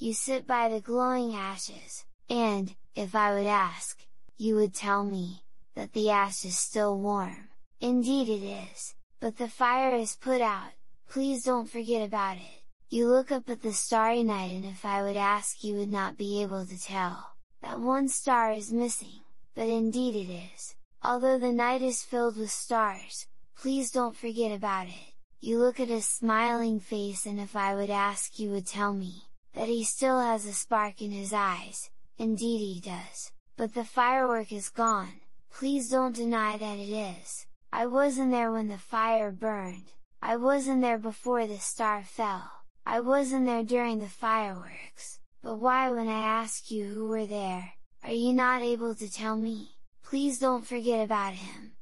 you sit by the glowing ashes, and, if I would ask, you would tell me, that the ash is still warm, indeed it is, but the fire is put out, please don't forget about it, you look up at the starry night and if I would ask you would not be able to tell, that one star is missing, but indeed it is, although the night is filled with stars, please don't forget about it, you look at a smiling face and if I would ask you would tell me, that he still has a spark in his eyes, indeed he does, but the firework is gone, please don't deny that it is, I wasn't there when the fire burned, I wasn't there before the star fell, I wasn't there during the fireworks, but why when I ask you who were there, are you not able to tell me? Please don't forget about him,